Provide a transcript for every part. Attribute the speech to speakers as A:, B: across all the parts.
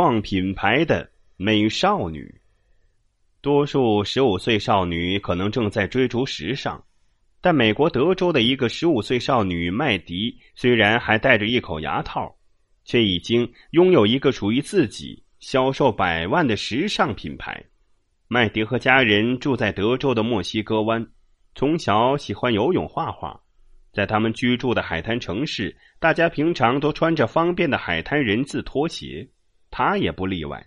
A: 创品牌的美少女。多数十五岁少女可能正在追逐时尚，但美国德州的一个十五岁少女麦迪，虽然还戴着一口牙套，却已经拥有一个属于自己、销售百万的时尚品牌。麦迪和家人住在德州的墨西哥湾，从小喜欢游泳、画画。在他们居住的海滩城市，大家平常都穿着方便的海滩人字拖鞋，他也不例外。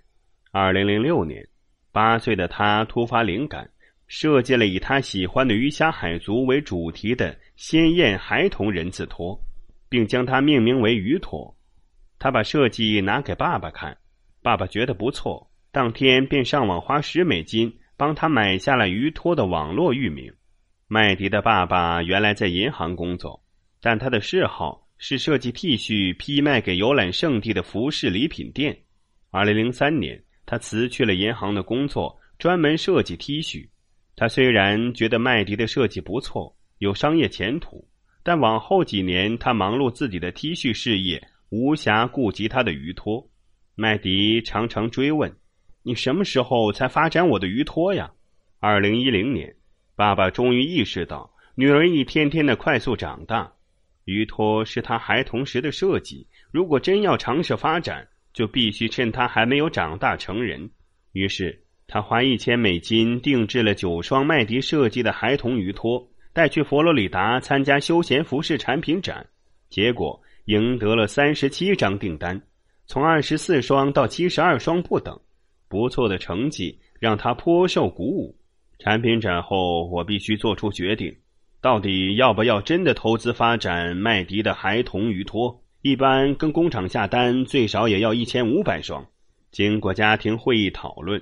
A: 二零零六年。八岁的他突发灵感，设计了以他喜欢的鱼虾海族为主题的鲜艳孩童人字拖，并将它命名为“鱼拖”。他把设计拿给爸爸看，爸爸觉得不错，当天便上网花十美金帮他买下了“鱼拖”的网络域名。麦迪的爸爸原来在银行工作，但他的嗜好是设计 T 恤，批卖给游览胜地的服饰礼品店。二零零三年。他辞去了银行的工作，专门设计 T 恤。他虽然觉得麦迪的设计不错，有商业前途，但往后几年他忙碌自己的 T 恤事业，无暇顾及他的鱼托。麦迪常常追问：“你什么时候才发展我的鱼托呀？”二零一零年，爸爸终于意识到女儿一天天的快速长大，鱼托是他孩童时的设计，如果真要尝试发展。就必须趁他还没有长大成人。于是，他花一千美金定制了九双麦迪设计的孩童鱼托，带去佛罗里达参加休闲服饰产品展。结果赢得了三十七张订单，从二十四双到七十二双不等。不错的成绩让他颇受鼓舞。产品展后，我必须做出决定：到底要不要真的投资发展麦迪的孩童鱼托？一般跟工厂下单最少也要一千五百双。经过家庭会议讨论，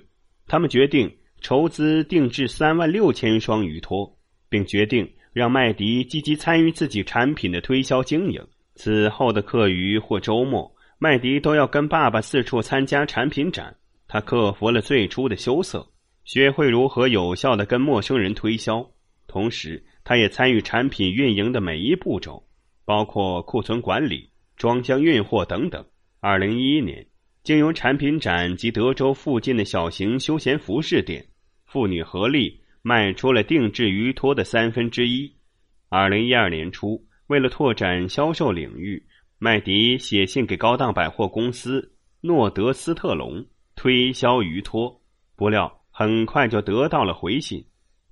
A: 他们决定筹资定制三万六千双鱼托，并决定让麦迪积极参与自己产品的推销经营。此后的课余或周末，麦迪都要跟爸爸四处参加产品展。他克服了最初的羞涩，学会如何有效的跟陌生人推销。同时，他也参与产品运营的每一步骤，包括库存管理。装箱运货等等。二零一一年，经由产品展及德州附近的小型休闲服饰店，妇女合力卖出了定制鱼托的三分之一。二零一二年初，为了拓展销售领域，麦迪写信给高档百货公司诺德斯特隆推销鱼托，不料很快就得到了回信。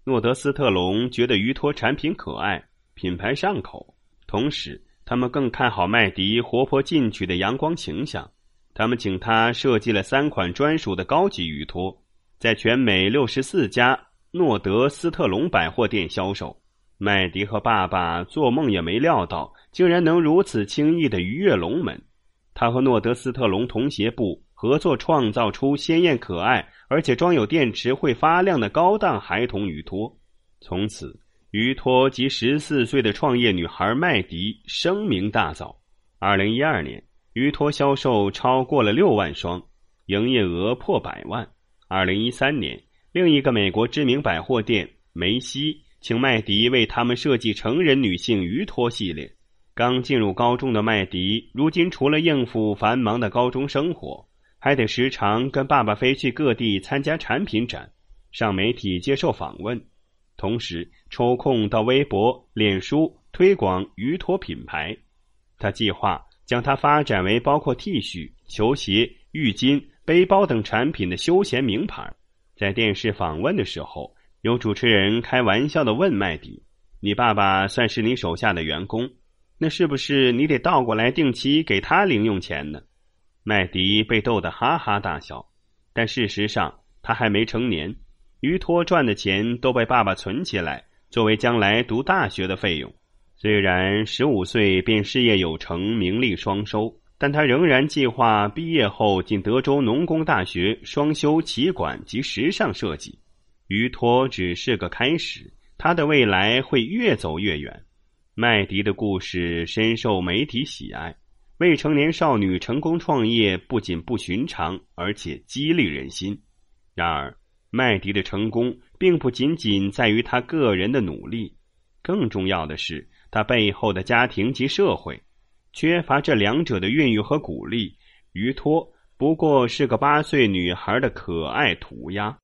A: 诺德斯特隆觉得鱼托产品可爱，品牌上口，同时。他们更看好麦迪活泼进取的阳光形象，他们请他设计了三款专属的高级雨托，在全美六十四家诺德斯特隆百货店销售。麦迪和爸爸做梦也没料到，竟然能如此轻易的逾越龙门。他和诺德斯特隆童鞋部合作，创造出鲜艳可爱而且装有电池会发亮的高档孩童雨托。从此。鱼托及十四岁的创业女孩麦迪声名大噪。二零一二年，鱼托销售超过了六万双，营业额破百万。二零一三年，另一个美国知名百货店梅西请麦迪为他们设计成人女性鱼托系列。刚进入高中的麦迪，如今除了应付繁忙的高中生活，还得时常跟爸爸飞去各地参加产品展，上媒体接受访问。同时抽空到微博、脸书推广鱼托品牌，他计划将它发展为包括 T 恤、球鞋、浴巾、背包等产品的休闲名牌。在电视访问的时候，有主持人开玩笑的问麦迪：“你爸爸算是你手下的员工，那是不是你得倒过来定期给他零用钱呢？”麦迪被逗得哈哈大笑，但事实上他还没成年。于托赚的钱都被爸爸存起来，作为将来读大学的费用。虽然十五岁便事业有成、名利双收，但他仍然计划毕业后进德州农工大学双修企管及时尚设计。于托只是个开始，他的未来会越走越远。麦迪的故事深受媒体喜爱，未成年少女成功创业不仅不寻常，而且激励人心。然而。麦迪的成功并不仅仅在于他个人的努力，更重要的是他背后的家庭及社会。缺乏这两者的孕育和鼓励，于托不过是个八岁女孩的可爱涂鸦。